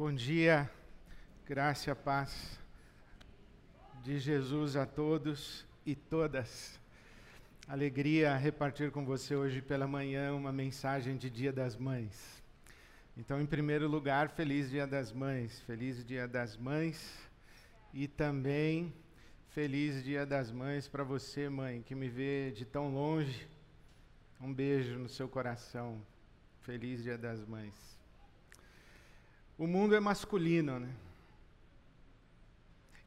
Bom dia, graça paz de Jesus a todos e todas. Alegria repartir com você hoje pela manhã uma mensagem de Dia das Mães. Então, em primeiro lugar, feliz Dia das Mães, feliz Dia das Mães e também feliz Dia das Mães para você, mãe, que me vê de tão longe. Um beijo no seu coração. Feliz Dia das Mães. O mundo é masculino, né?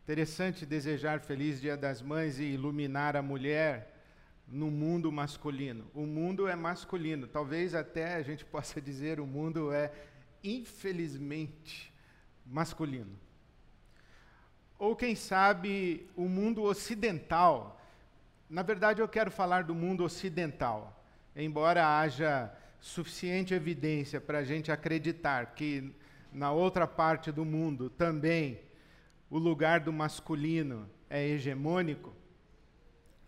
Interessante desejar feliz Dia das Mães e iluminar a mulher no mundo masculino. O mundo é masculino. Talvez até a gente possa dizer o mundo é infelizmente masculino. Ou quem sabe o mundo ocidental. Na verdade, eu quero falar do mundo ocidental, embora haja suficiente evidência para a gente acreditar que na outra parte do mundo também o lugar do masculino é hegemônico,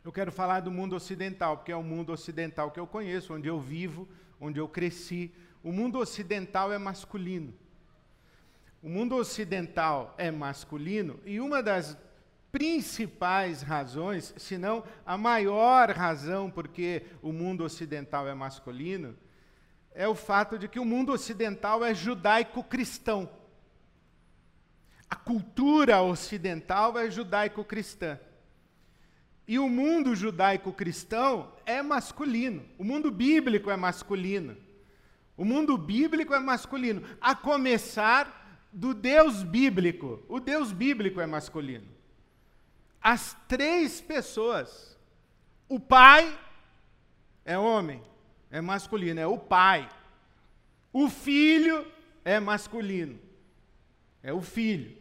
eu quero falar do mundo ocidental, porque é o mundo ocidental que eu conheço, onde eu vivo, onde eu cresci. O mundo ocidental é masculino. O mundo ocidental é masculino e uma das principais razões, se não a maior razão porque o mundo ocidental é masculino, é o fato de que o mundo ocidental é judaico-cristão. A cultura ocidental é judaico-cristã. E o mundo judaico-cristão é masculino. O mundo bíblico é masculino. O mundo bíblico é masculino. A começar do Deus bíblico. O Deus bíblico é masculino. As três pessoas. O Pai é homem é masculino, é o pai. O filho é masculino, é o filho.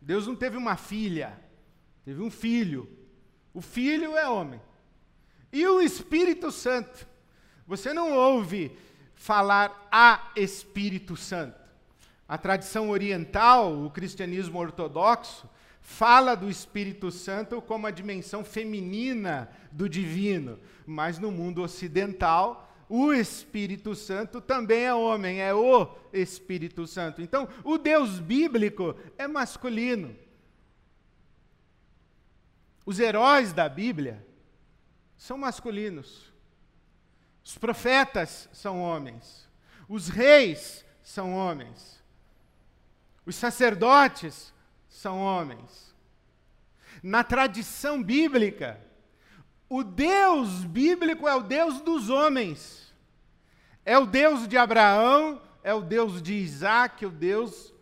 Deus não teve uma filha, teve um filho. O filho é homem. E o Espírito Santo? Você não ouve falar a Espírito Santo. A tradição oriental, o cristianismo ortodoxo, fala do Espírito Santo como a dimensão feminina do divino, mas no mundo ocidental, o Espírito Santo também é homem, é o Espírito Santo. Então, o Deus bíblico é masculino. Os heróis da Bíblia são masculinos. Os profetas são homens. Os reis são homens. Os sacerdotes são homens. Na tradição bíblica, o Deus bíblico é o Deus dos homens. É o Deus de Abraão, é o Deus de Isaac, o Deus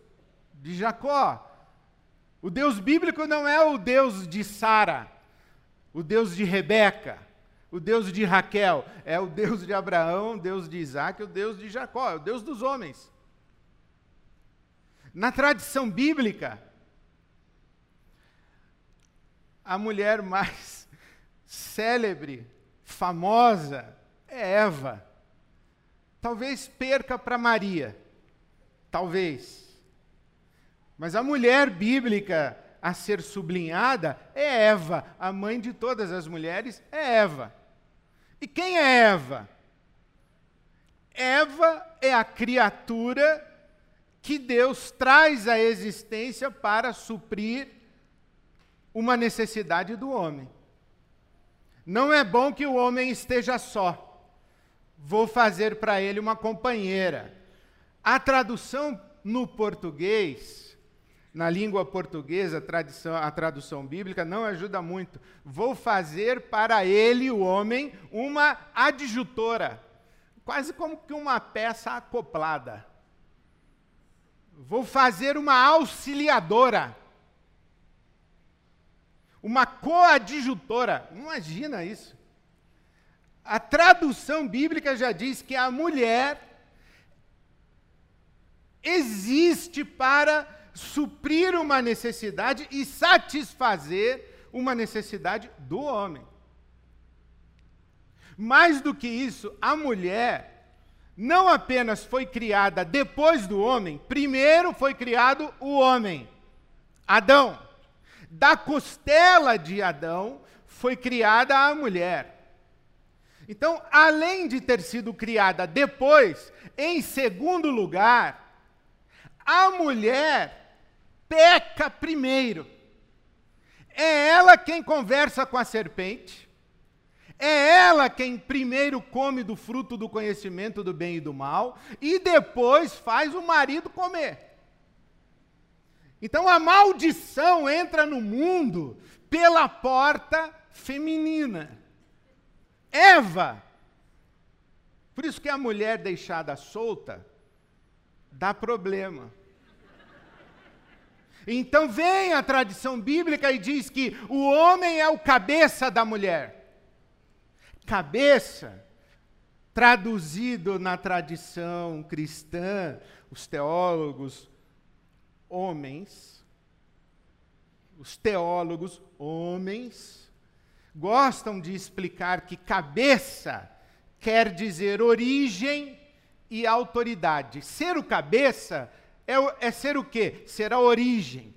de Jacó. O Deus bíblico não é o Deus de Sara, o Deus de Rebeca, o Deus de Raquel. É o Deus de Abraão, o Deus de Isaac, o Deus de Jacó, é o Deus dos homens. Na tradição bíblica, a mulher mais célebre, famosa, é Eva. Talvez perca para Maria. Talvez. Mas a mulher bíblica a ser sublinhada é Eva. A mãe de todas as mulheres é Eva. E quem é Eva? Eva é a criatura que Deus traz à existência para suprir uma necessidade do homem. Não é bom que o homem esteja só. Vou fazer para ele uma companheira. A tradução no português, na língua portuguesa, a, tradição, a tradução bíblica, não ajuda muito. Vou fazer para ele, o homem, uma adjutora. Quase como que uma peça acoplada. Vou fazer uma auxiliadora uma coadjutora. Imagina isso. A tradução bíblica já diz que a mulher existe para suprir uma necessidade e satisfazer uma necessidade do homem. Mais do que isso, a mulher não apenas foi criada depois do homem, primeiro foi criado o homem, Adão da costela de Adão foi criada a mulher. Então, além de ter sido criada depois, em segundo lugar, A mulher peca primeiro. É ela quem conversa com a serpente. É ela quem primeiro come do fruto do conhecimento do bem e do mal e depois faz o marido comer. Então a maldição entra no mundo pela porta feminina. Eva. Por isso que a mulher deixada solta dá problema. Então vem a tradição bíblica e diz que o homem é o cabeça da mulher. Cabeça, traduzido na tradição cristã, os teólogos homens, os teólogos homens, gostam de explicar que cabeça quer dizer origem e autoridade. Ser o cabeça é, é ser o quê? Ser a origem.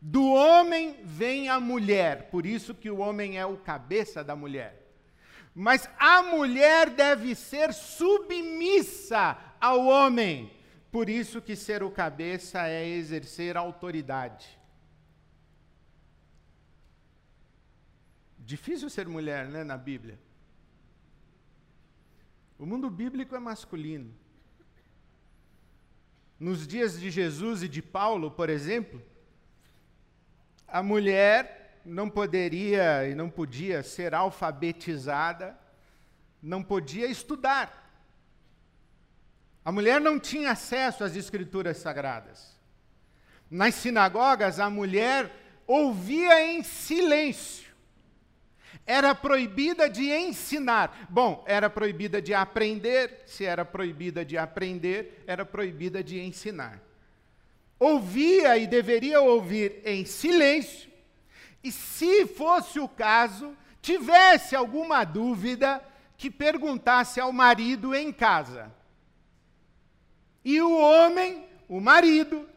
Do homem vem a mulher, por isso que o homem é o cabeça da mulher. Mas a mulher deve ser submissa ao homem. Por isso que ser o cabeça é exercer autoridade. Difícil ser mulher, né, na Bíblia. O mundo bíblico é masculino. Nos dias de Jesus e de Paulo, por exemplo, a mulher não poderia e não podia ser alfabetizada, não podia estudar. A mulher não tinha acesso às escrituras sagradas. Nas sinagogas, a mulher ouvia em silêncio. Era proibida de ensinar. Bom, era proibida de aprender. Se era proibida de aprender, era proibida de ensinar. Ouvia e deveria ouvir em silêncio. E se fosse o caso, tivesse alguma dúvida, que perguntasse ao marido em casa. E o homem, o marido,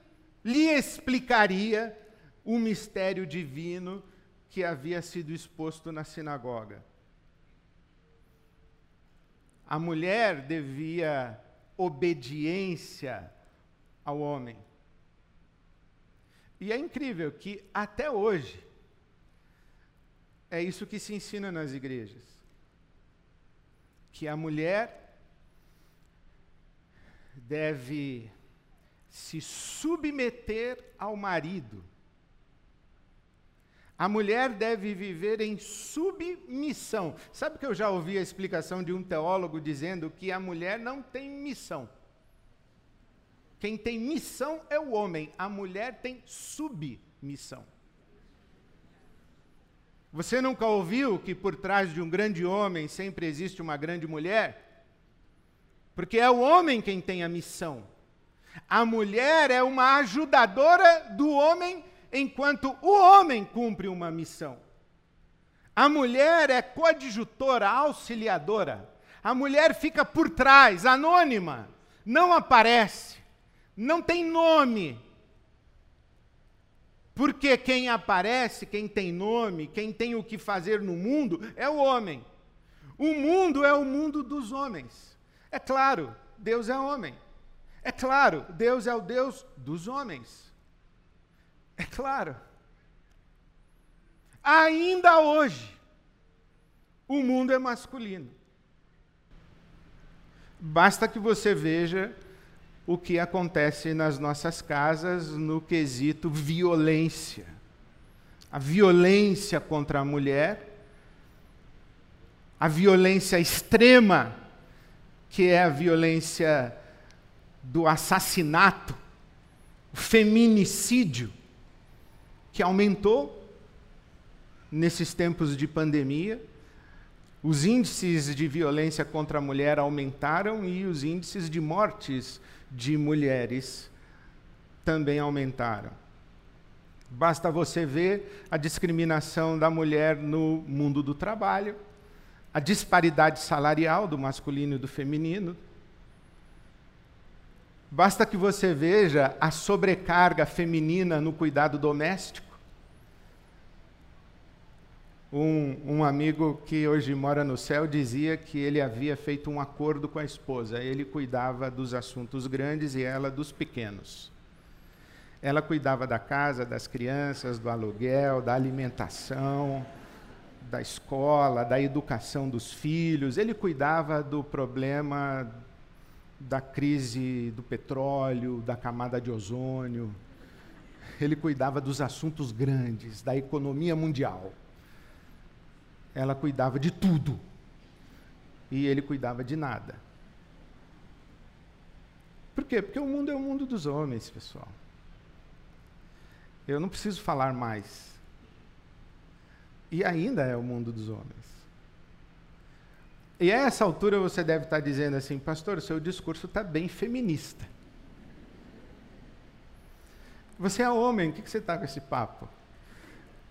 lhe explicaria o mistério divino que havia sido exposto na sinagoga. A mulher devia obediência ao homem. E é incrível que até hoje é isso que se ensina nas igrejas. Que a mulher deve se submeter ao marido. A mulher deve viver em submissão. Sabe que eu já ouvi a explicação de um teólogo dizendo que a mulher não tem missão. Quem tem missão é o homem, a mulher tem submissão. Você nunca ouviu que por trás de um grande homem sempre existe uma grande mulher? Porque é o homem quem tem a missão. A mulher é uma ajudadora do homem enquanto o homem cumpre uma missão. A mulher é coadjutora, auxiliadora. A mulher fica por trás, anônima, não aparece, não tem nome. Porque quem aparece, quem tem nome, quem tem o que fazer no mundo é o homem. O mundo é o mundo dos homens. É claro, Deus é homem. É claro, Deus é o Deus dos homens. É claro. Ainda hoje, o mundo é masculino. Basta que você veja o que acontece nas nossas casas no quesito violência. A violência contra a mulher, a violência extrema que é a violência do assassinato, o feminicídio, que aumentou nesses tempos de pandemia. Os índices de violência contra a mulher aumentaram e os índices de mortes de mulheres também aumentaram. Basta você ver a discriminação da mulher no mundo do trabalho, a disparidade salarial do masculino e do feminino. Basta que você veja a sobrecarga feminina no cuidado doméstico. Um, um, amigo que hoje mora no céu dizia que ele havia feito um acordo com a esposa. Ele cuidava dos assuntos grandes e ela dos pequenos. Ela cuidava da casa, das crianças, do aluguel, da alimentação, da escola, da educação dos filhos. Ele cuidava do problema da crise do petróleo, da camada de ozônio. Ele cuidava dos assuntos grandes, da economia mundial ela cuidava de tudo. E ele cuidava de nada. Por quê? Porque o mundo é o mundo dos homens, pessoal. Eu não preciso falar mais. E ainda é o mundo dos homens. E a essa altura você deve estar dizendo assim, pastor, seu discurso está bem feminista. Você é homem, o que você está com esse papo?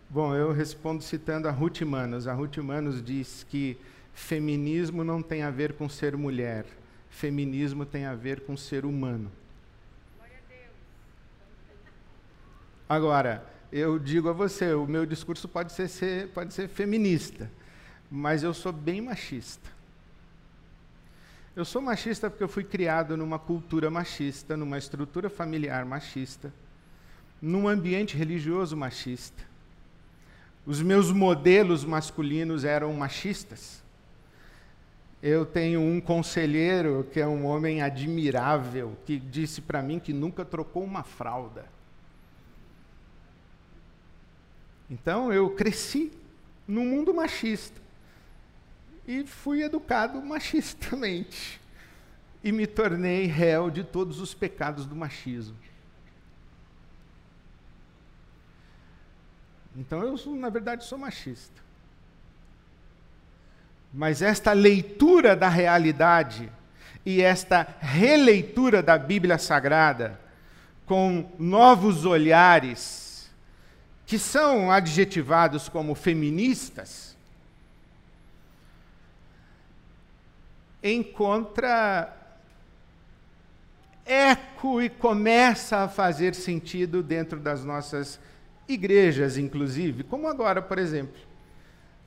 Bom, eu respondo citando a Ruth Manos. A Ruth Manos diz que feminismo não tem a ver com ser mulher, feminismo tem a ver com ser humano. Agora, eu digo a você, o meu discurso pode ser, ser, pode ser feminista, mas eu sou bem machista. Eu sou machista porque eu fui criado numa cultura machista, numa estrutura familiar machista, num ambiente religioso machista. Os meus modelos masculinos eram machistas. Eu tenho um conselheiro que é um homem admirável, que disse para mim que nunca trocou uma fralda. Então eu cresci num mundo machista e fui educado machistamente e me tornei réu de todos os pecados do machismo. Então eu, na verdade, sou machista. Mas esta leitura da realidade e esta releitura da Bíblia Sagrada com novos olhares, que são adjetivados como feministas, encontra eco e começa a fazer sentido dentro das nossas igrejas, inclusive, como agora, por exemplo.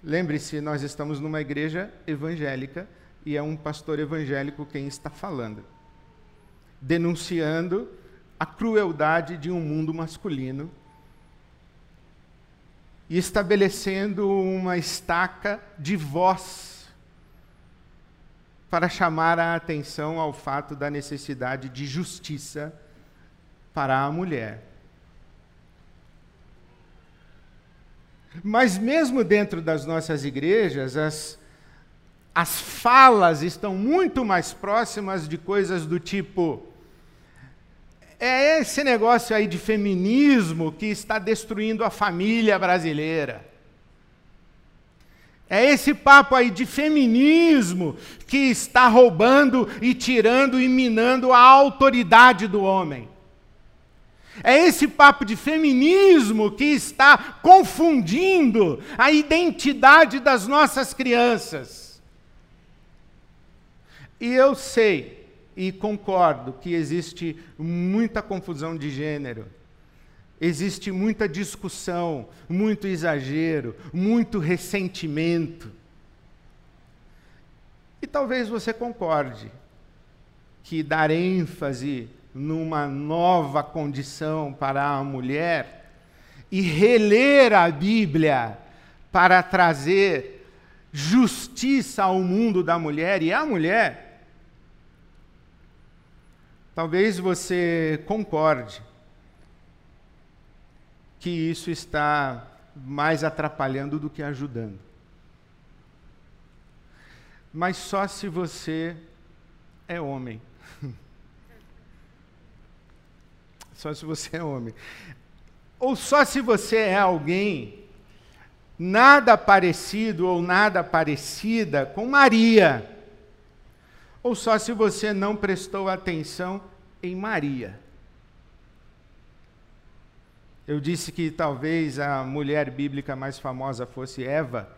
Lembre-se, nós estamos numa igreja evangélica e é um pastor evangélico quem está falando, denunciando a crueldade de um mundo masculino e estabelecendo uma estaca de voz para chamar a atenção ao fato da necessidade de justiça para a mulher. Mas mesmo dentro das nossas igrejas, as, as falas estão muito mais próximas de coisas do tipo: é esse negócio aí de feminismo que está destruindo a família brasileira. É esse papo aí de feminismo que está roubando e tirando e minando a autoridade do homem. É esse papo de feminismo que está confundindo a identidade das nossas crianças. E eu sei e concordo que existe muita confusão de gênero. Existe muita discussão, muito exagero, muito ressentimento. E talvez você concorde que dar ênfase numa nova condição para a mulher e reler a Bíblia para trazer justiça ao mundo da mulher e à mulher, talvez você concorde que isso está mais atrapalhando do que ajudando. Mas só se você é homem. Só se você é homem. Ou só se você é alguém nada parecido ou nada parecida com Maria. Ou só se você não prestou atenção em Maria. Eu disse que talvez a mulher bíblica mais famosa fosse Eva,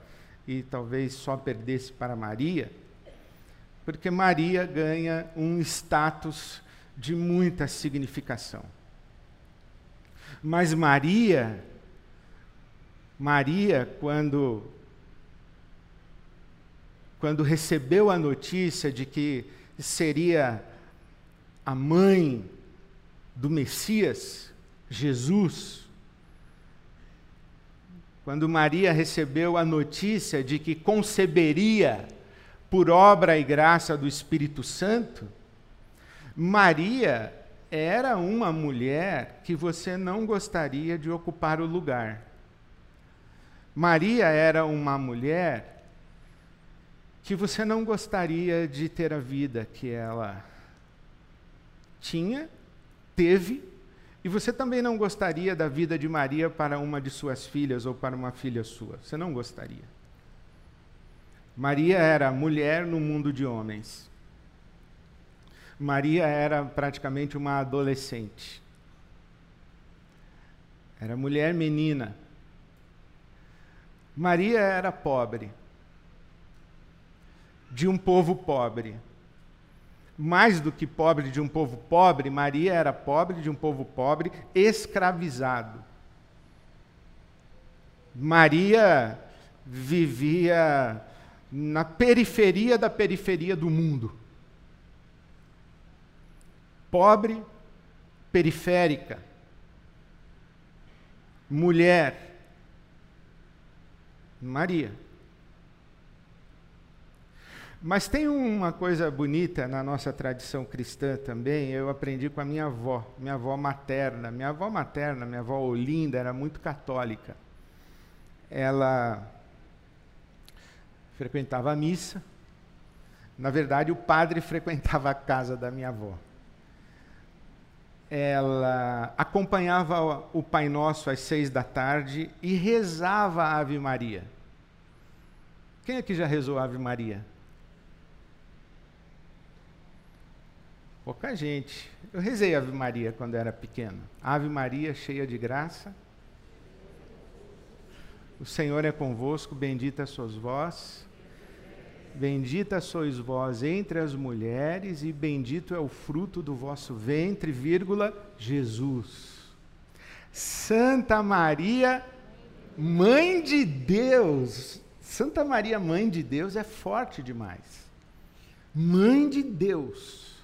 e talvez só perdesse para Maria, porque Maria ganha um status de muita significação. Mas Maria, Maria, quando quando recebeu a notícia de que seria a mãe do Messias, Jesus, quando Maria recebeu a notícia de que conceberia por obra e graça do Espírito Santo, Maria era uma mulher que você não gostaria de ocupar o lugar. Maria era uma mulher que você não gostaria de ter a vida que ela tinha, teve, e você também não gostaria da vida de Maria para uma de suas filhas ou para uma filha sua. Você não gostaria. Maria era mulher no mundo de homens. Maria era praticamente uma adolescente. Era mulher menina. Maria era pobre. De um povo pobre. Mais do que pobre de um povo pobre, Maria era pobre de um povo pobre, escravizado. Maria vivia na periferia da periferia do mundo. Pobre, periférica, mulher, Maria. Mas tem uma coisa bonita na nossa tradição cristã também, eu aprendi com a minha avó, minha avó materna. Minha avó materna, minha avó Olinda, era muito católica. Ela frequentava a missa. Na verdade, o padre frequentava a casa da minha avó. Ela acompanhava o Pai Nosso às seis da tarde e rezava a Ave Maria. Quem aqui já rezou a Ave Maria? Pouca gente. Eu rezei Ave Maria quando era pequeno. Ave Maria, cheia de graça. O Senhor é convosco, bendita sois vós Bendita sois vós entre as mulheres, e bendito é o fruto do vosso ventre, vírgula, Jesus. Santa Maria, Mãe de Deus. Santa Maria, Mãe de Deus, é forte demais. Mãe de Deus.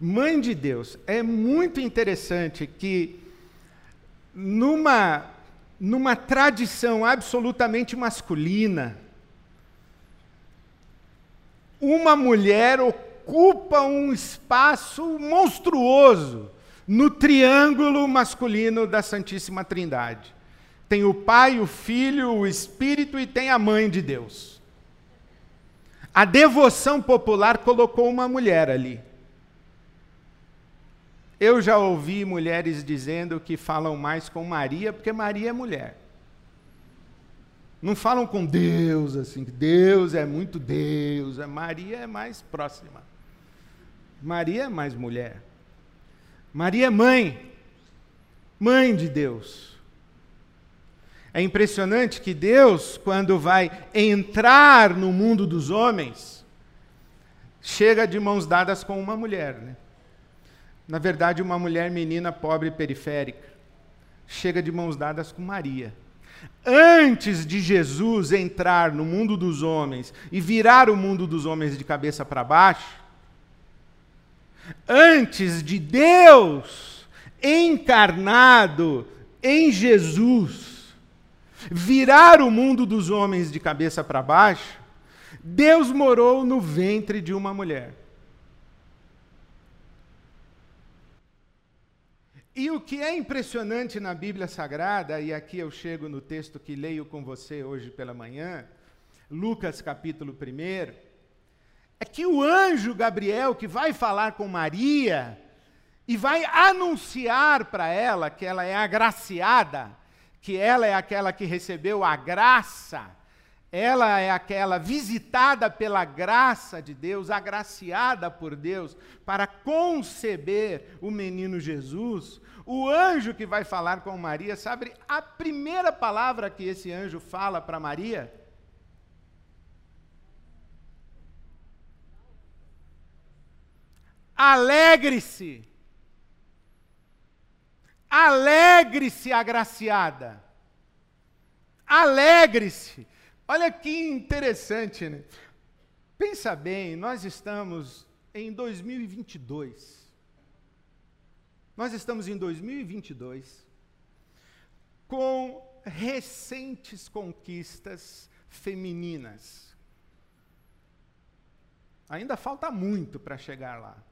Mãe de Deus. É muito interessante que, numa, numa tradição absolutamente masculina, uma mulher ocupa um espaço monstruoso no triângulo masculino da Santíssima Trindade. Tem o Pai, o Filho, o Espírito e tem a Mãe de Deus. A devoção popular colocou uma mulher ali. Eu já ouvi mulheres dizendo que falam mais com Maria porque Maria é mulher. Não falam com Deus assim, Deus é muito Deus. Maria é mais próxima. Maria é mais mulher. Maria é mãe. Mãe de Deus. É impressionante que Deus, quando vai entrar no mundo dos homens, chega de mãos dadas com uma mulher. Né? Na verdade, uma mulher menina pobre e periférica. Chega de mãos dadas com Maria antes de Jesus entrar no mundo dos homens e virar o mundo dos homens de cabeça para baixo, antes de Deus encarnado em Jesus virar o mundo dos homens de cabeça para baixo, Deus morou no ventre de uma mulher. E o que é impressionante na Bíblia Sagrada, e aqui eu chego no texto que leio com você hoje pela manhã, Lucas capítulo 1, é que o anjo Gabriel, que vai falar com Maria, e vai anunciar para ela que ela é agraciada, que ela é aquela que recebeu a graça, ela é aquela visitada pela graça de Deus, agraciada por Deus, para conceber o menino Jesus. O anjo que vai falar com Maria, sabe a primeira palavra que esse anjo fala para Maria? Alegre-se. Alegre-se, agraciada. Alegre-se, Olha que interessante, né? Pensa bem, nós estamos em 2022. Nós estamos em 2022 com recentes conquistas femininas. Ainda falta muito para chegar lá.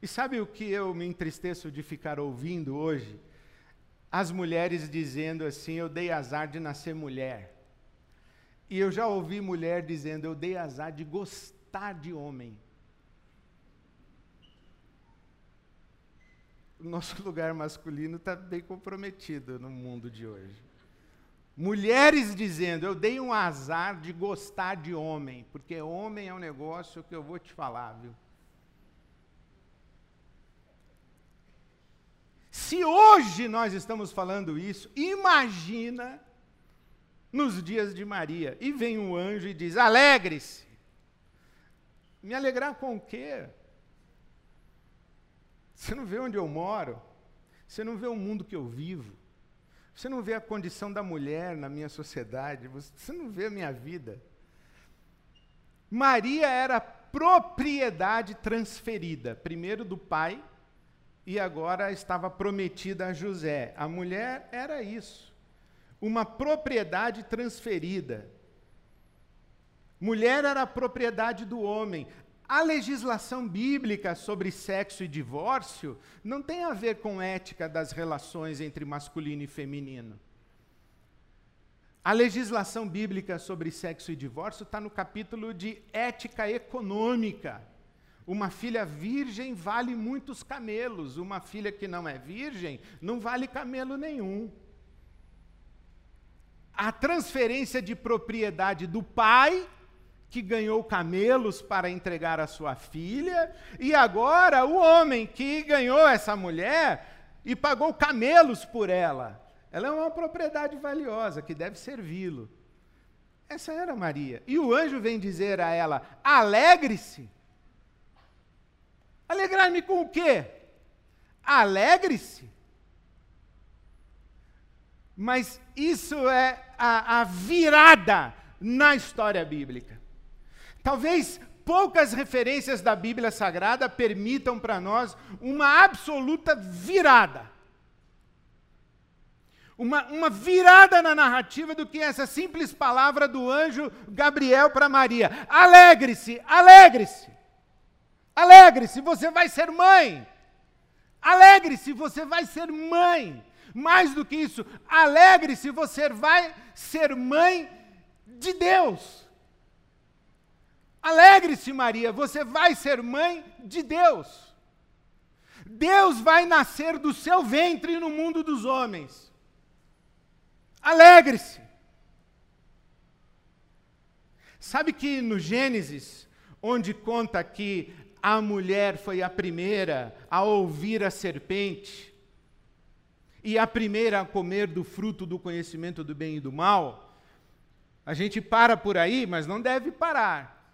E sabe o que eu me entristeço de ficar ouvindo hoje? As mulheres dizendo assim: eu dei azar de nascer mulher. E eu já ouvi mulher dizendo: eu dei azar de gostar de homem. O nosso lugar masculino está bem comprometido no mundo de hoje. Mulheres dizendo: Eu dei um azar de gostar de homem, porque homem é um negócio que eu vou te falar, viu? Se hoje nós estamos falando isso, imagina nos dias de Maria. E vem um anjo e diz: Alegre-se. Me alegrar com o quê? Você não vê onde eu moro? Você não vê o mundo que eu vivo? Você não vê a condição da mulher na minha sociedade? Você não vê a minha vida? Maria era propriedade transferida, primeiro do pai e agora estava prometida a José. A mulher era isso, uma propriedade transferida. Mulher era propriedade do homem. A legislação bíblica sobre sexo e divórcio não tem a ver com ética das relações entre masculino e feminino. A legislação bíblica sobre sexo e divórcio está no capítulo de ética econômica. Uma filha virgem vale muitos camelos, uma filha que não é virgem não vale camelo nenhum. A transferência de propriedade do pai, que ganhou camelos para entregar a sua filha, e agora o homem que ganhou essa mulher e pagou camelos por ela. Ela é uma propriedade valiosa que deve servi-lo. Essa era Maria. E o anjo vem dizer a ela: alegre-se Alegrar-me com o quê? Alegre-se. Mas isso é a, a virada na história bíblica. Talvez poucas referências da Bíblia Sagrada permitam para nós uma absoluta virada. Uma, uma, virada na narrativa do que essa simples palavra do anjo Gabriel para Maria: alegre-se, alegre-se. Alegre-se, você vai ser mãe. Alegre-se, você vai ser mãe. Mais do que isso, alegre-se, você vai ser mãe de Deus. Alegre-se, Maria, você vai ser mãe de Deus. Deus vai nascer do seu ventre no mundo dos homens. Alegre-se. Sabe que no Gênesis, onde conta que a mulher foi a primeira a ouvir a serpente e a primeira a comer do fruto do conhecimento do bem e do mal. A gente para por aí, mas não deve parar.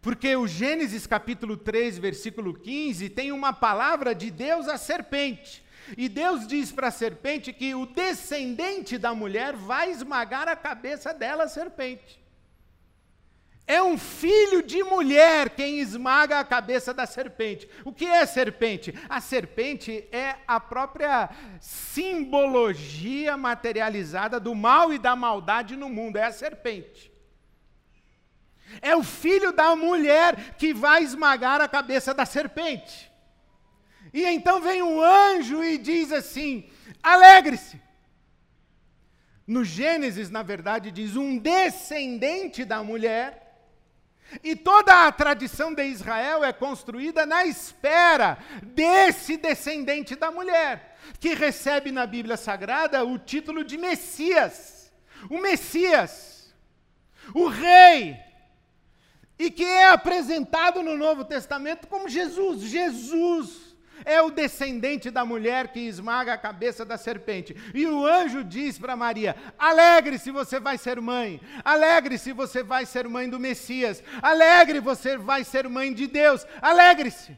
Porque o Gênesis capítulo 3, versículo 15, tem uma palavra de Deus à serpente. E Deus diz para a serpente que o descendente da mulher vai esmagar a cabeça dela, a serpente. É um filho de mulher quem esmaga a cabeça da serpente. O que é serpente? A serpente é a própria simbologia materializada do mal e da maldade no mundo. É a serpente. É o filho da mulher que vai esmagar a cabeça da serpente. E então vem um anjo e diz assim: alegre-se. No Gênesis, na verdade, diz um descendente da mulher e toda a tradição de Israel é construída na espera desse descendente da mulher, que recebe na Bíblia Sagrada o título de Messias. O Messias, o Rei, e que é apresentado no Novo Testamento como Jesus. Jesus é o descendente da mulher que esmaga a cabeça da serpente. E o anjo diz para Maria: alegre-se, você vai ser mãe. Alegre-se, você vai ser mãe do Messias. Alegre, você vai ser mãe de Deus. Alegre-se.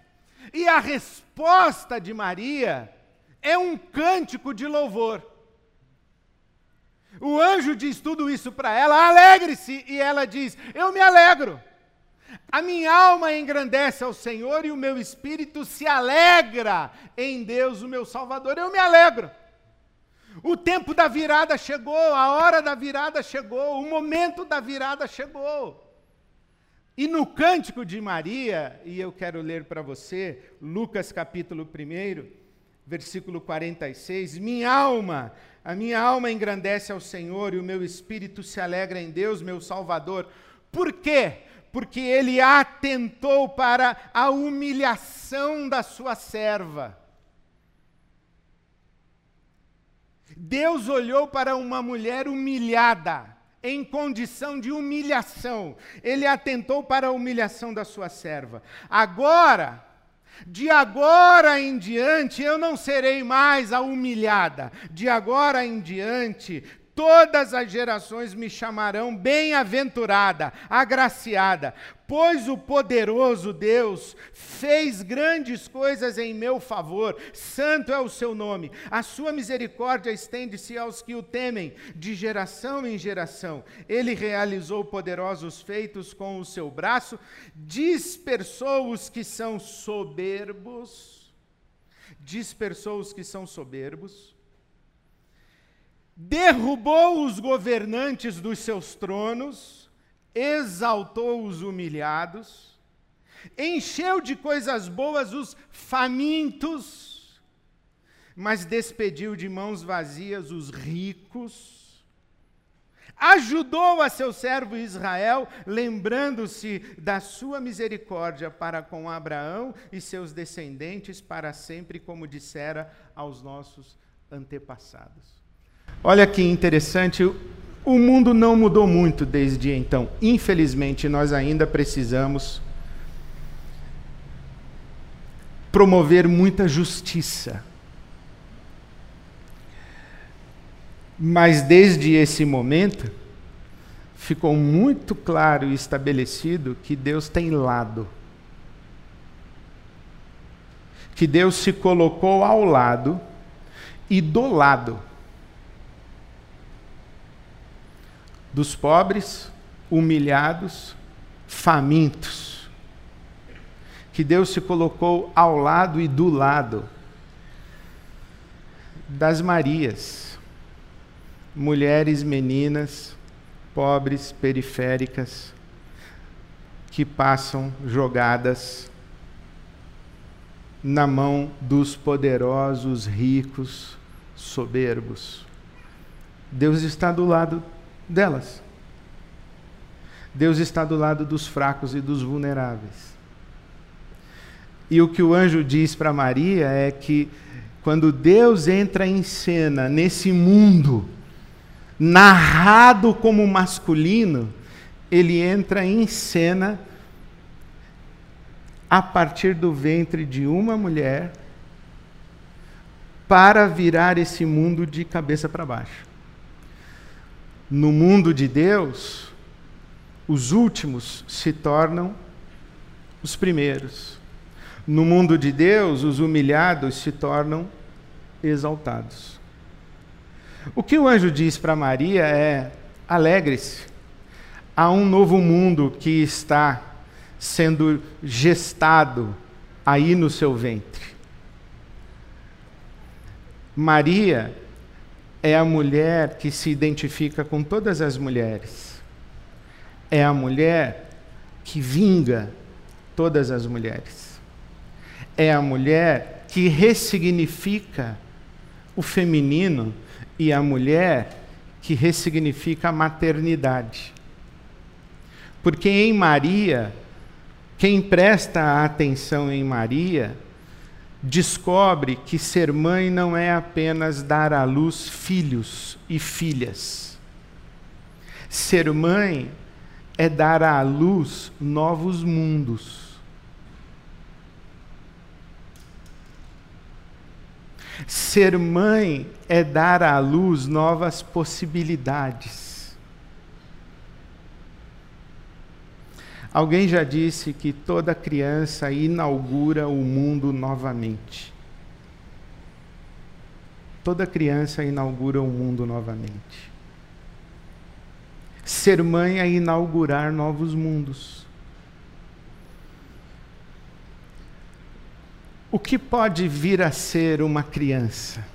E a resposta de Maria é um cântico de louvor. O anjo diz tudo isso para ela, alegre-se, e ela diz: Eu me alegro. A minha alma engrandece ao Senhor e o meu espírito se alegra em Deus, o meu Salvador. Eu me alegro. O tempo da virada chegou, a hora da virada chegou, o momento da virada chegou. E no cântico de Maria, e eu quero ler para você, Lucas capítulo 1, versículo 46, minha alma, a minha alma engrandece ao Senhor e o meu espírito se alegra em Deus, meu Salvador. Por quê? Porque ele atentou para a humilhação da sua serva. Deus olhou para uma mulher humilhada, em condição de humilhação. Ele atentou para a humilhação da sua serva. Agora, de agora em diante eu não serei mais a humilhada. De agora em diante Todas as gerações me chamarão bem-aventurada, agraciada, pois o poderoso Deus fez grandes coisas em meu favor, santo é o seu nome. A sua misericórdia estende-se aos que o temem, de geração em geração. Ele realizou poderosos feitos com o seu braço, dispersou os que são soberbos, dispersou os que são soberbos derrubou os governantes dos seus tronos, exaltou os humilhados, encheu de coisas boas os famintos, mas despediu de mãos vazias os ricos. Ajudou a seu servo Israel, lembrando-se da sua misericórdia para com Abraão e seus descendentes para sempre, como dissera aos nossos antepassados. Olha que interessante, o mundo não mudou muito desde então. Infelizmente, nós ainda precisamos promover muita justiça. Mas desde esse momento, ficou muito claro e estabelecido que Deus tem lado. Que Deus se colocou ao lado e do lado dos pobres, humilhados, famintos. Que Deus se colocou ao lado e do lado das Marias, mulheres, meninas, pobres, periféricas, que passam jogadas na mão dos poderosos, ricos, soberbos. Deus está do lado delas. Deus está do lado dos fracos e dos vulneráveis. E o que o anjo diz para Maria é que quando Deus entra em cena nesse mundo narrado como masculino, ele entra em cena a partir do ventre de uma mulher para virar esse mundo de cabeça para baixo. No mundo de Deus, os últimos se tornam os primeiros. No mundo de Deus, os humilhados se tornam exaltados. O que o anjo diz para Maria é: alegre-se, há um novo mundo que está sendo gestado aí no seu ventre. Maria é a mulher que se identifica com todas as mulheres. É a mulher que vinga todas as mulheres. É a mulher que ressignifica o feminino e a mulher que ressignifica a maternidade. Porque em Maria, quem presta atenção em Maria, descobre que ser mãe não é apenas dar à luz filhos e filhas. Ser mãe é dar à luz novos mundos. Ser mãe é dar à luz novas possibilidades. Alguém já disse que toda criança inaugura o mundo novamente. Toda criança inaugura o mundo novamente. Ser mãe é inaugurar novos mundos. O que pode vir a ser uma criança?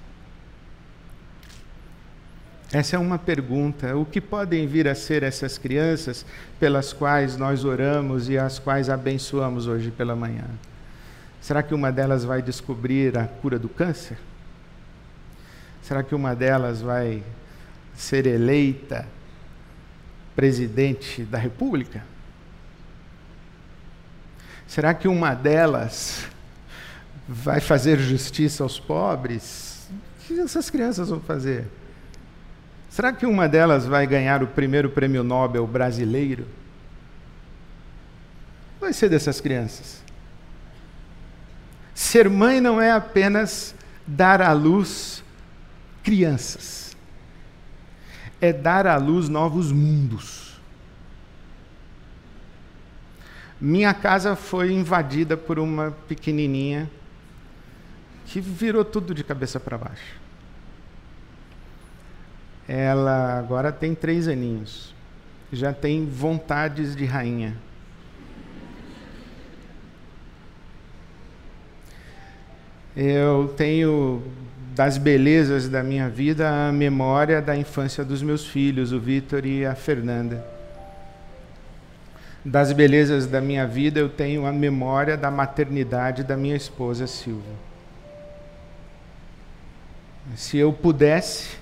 Essa é uma pergunta. O que podem vir a ser essas crianças pelas quais nós oramos e as quais abençoamos hoje pela manhã? Será que uma delas vai descobrir a cura do câncer? Será que uma delas vai ser eleita presidente da República? Será que uma delas vai fazer justiça aos pobres? O que essas crianças vão fazer? Será que uma delas vai ganhar o primeiro prêmio Nobel brasileiro? Vai ser dessas crianças. Ser mãe não é apenas dar à luz crianças, é dar à luz novos mundos. Minha casa foi invadida por uma pequenininha que virou tudo de cabeça para baixo. Ela agora tem três aninhos. Já tem vontades de rainha. Eu tenho das belezas da minha vida a memória da infância dos meus filhos, o Vitor e a Fernanda. Das belezas da minha vida eu tenho a memória da maternidade da minha esposa Silvia. Se eu pudesse,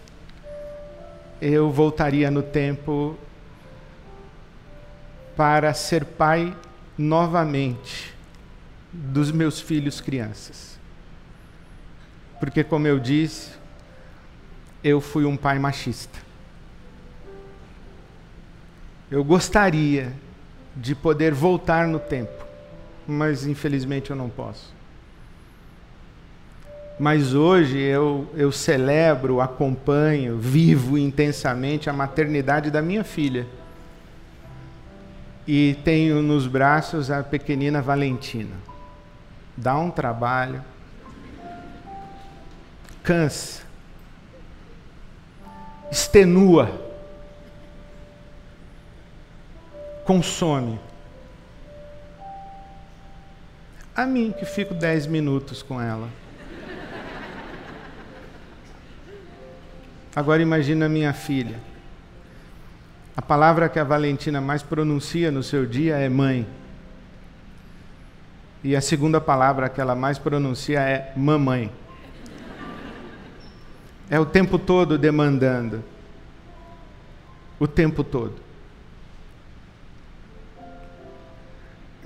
eu voltaria no tempo para ser pai novamente dos meus filhos crianças. Porque, como eu disse, eu fui um pai machista. Eu gostaria de poder voltar no tempo, mas infelizmente eu não posso. Mas hoje eu, eu celebro, acompanho, vivo intensamente a maternidade da minha filha. E tenho nos braços a pequenina Valentina. Dá um trabalho, cansa, extenua, consome. A mim que fico dez minutos com ela. Agora imagina minha filha. A palavra que a Valentina mais pronuncia no seu dia é mãe. E a segunda palavra que ela mais pronuncia é mamãe. É o tempo todo demandando. O tempo todo.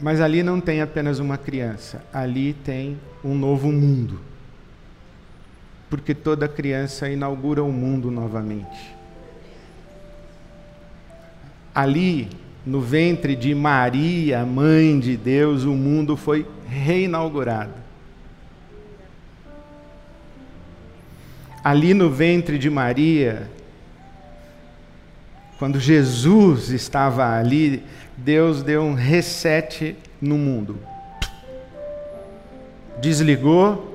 Mas ali não tem apenas uma criança, ali tem um novo mundo porque toda criança inaugura o mundo novamente. Ali, no ventre de Maria, mãe de Deus, o mundo foi reinaugurado. Ali no ventre de Maria, quando Jesus estava ali, Deus deu um reset no mundo. Desligou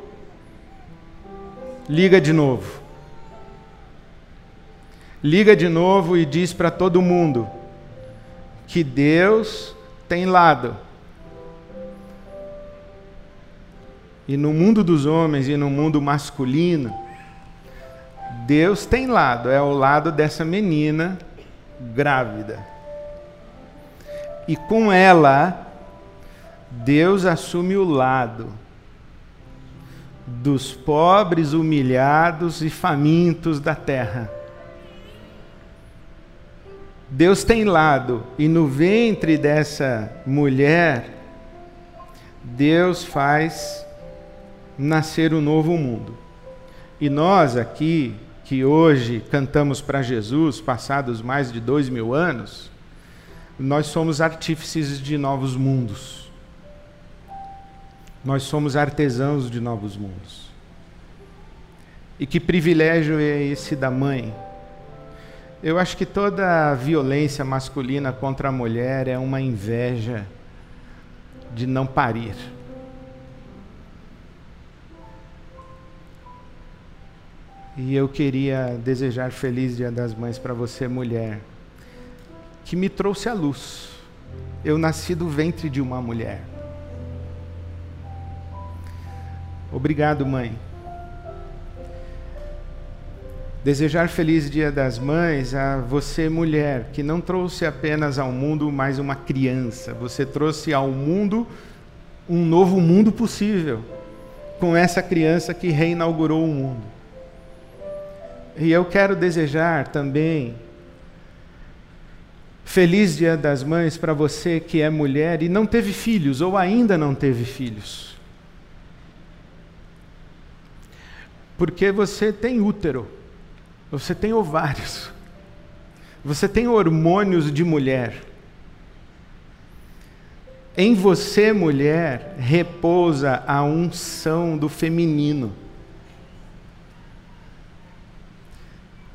liga de novo. Liga de novo e diz para todo mundo que Deus tem lado. E no mundo dos homens e no mundo masculino, Deus tem lado, é o lado dessa menina grávida. E com ela, Deus assume o lado dos pobres, humilhados e famintos da terra. Deus tem lado, e no ventre dessa mulher, Deus faz nascer um novo mundo. E nós aqui, que hoje cantamos para Jesus, passados mais de dois mil anos, nós somos artífices de novos mundos. Nós somos artesãos de novos mundos. E que privilégio é esse da mãe? Eu acho que toda violência masculina contra a mulher é uma inveja de não parir. E eu queria desejar feliz Dia das Mães para você, mulher, que me trouxe à luz. Eu nasci do ventre de uma mulher. Obrigado, mãe. Desejar feliz Dia das Mães a você, mulher, que não trouxe apenas ao mundo mais uma criança, você trouxe ao mundo um novo mundo possível, com essa criança que reinaugurou o mundo. E eu quero desejar também Feliz Dia das Mães para você que é mulher e não teve filhos ou ainda não teve filhos. Porque você tem útero, você tem ovários, você tem hormônios de mulher. Em você, mulher, repousa a unção do feminino.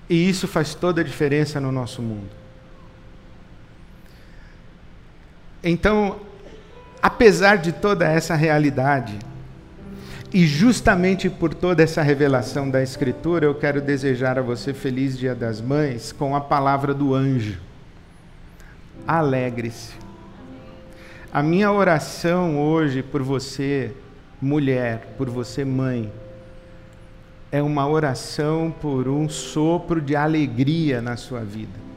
E isso faz toda a diferença no nosso mundo. Então, apesar de toda essa realidade, e justamente por toda essa revelação da Escritura, eu quero desejar a você feliz Dia das Mães com a palavra do anjo. Alegre-se. A minha oração hoje por você, mulher, por você, mãe, é uma oração por um sopro de alegria na sua vida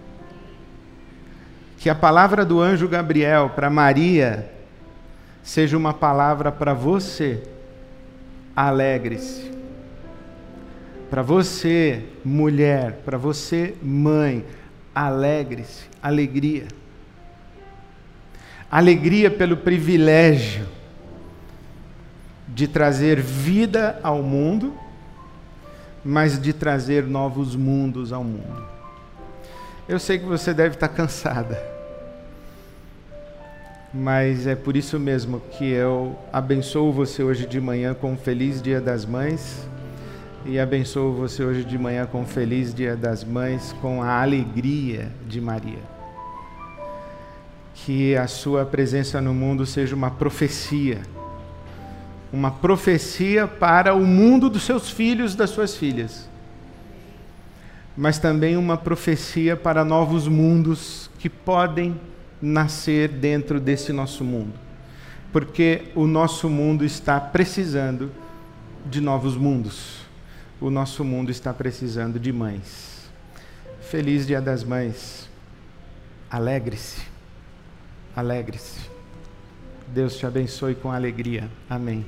que a palavra do anjo Gabriel para Maria seja uma palavra para você. Alegre-se. Para você, mulher, para você, mãe, alegre-se, alegria. Alegria pelo privilégio de trazer vida ao mundo, mas de trazer novos mundos ao mundo. Eu sei que você deve estar cansada mas é por isso mesmo que eu abençoo você hoje de manhã com um feliz Dia das Mães e abençoo você hoje de manhã com um feliz Dia das Mães com a alegria de Maria. Que a sua presença no mundo seja uma profecia, uma profecia para o mundo dos seus filhos, das suas filhas, mas também uma profecia para novos mundos que podem nascer dentro desse nosso mundo. Porque o nosso mundo está precisando de novos mundos. O nosso mundo está precisando de mães. Feliz Dia das Mães. Alegre-se. Alegre-se. Deus te abençoe com alegria. Amém.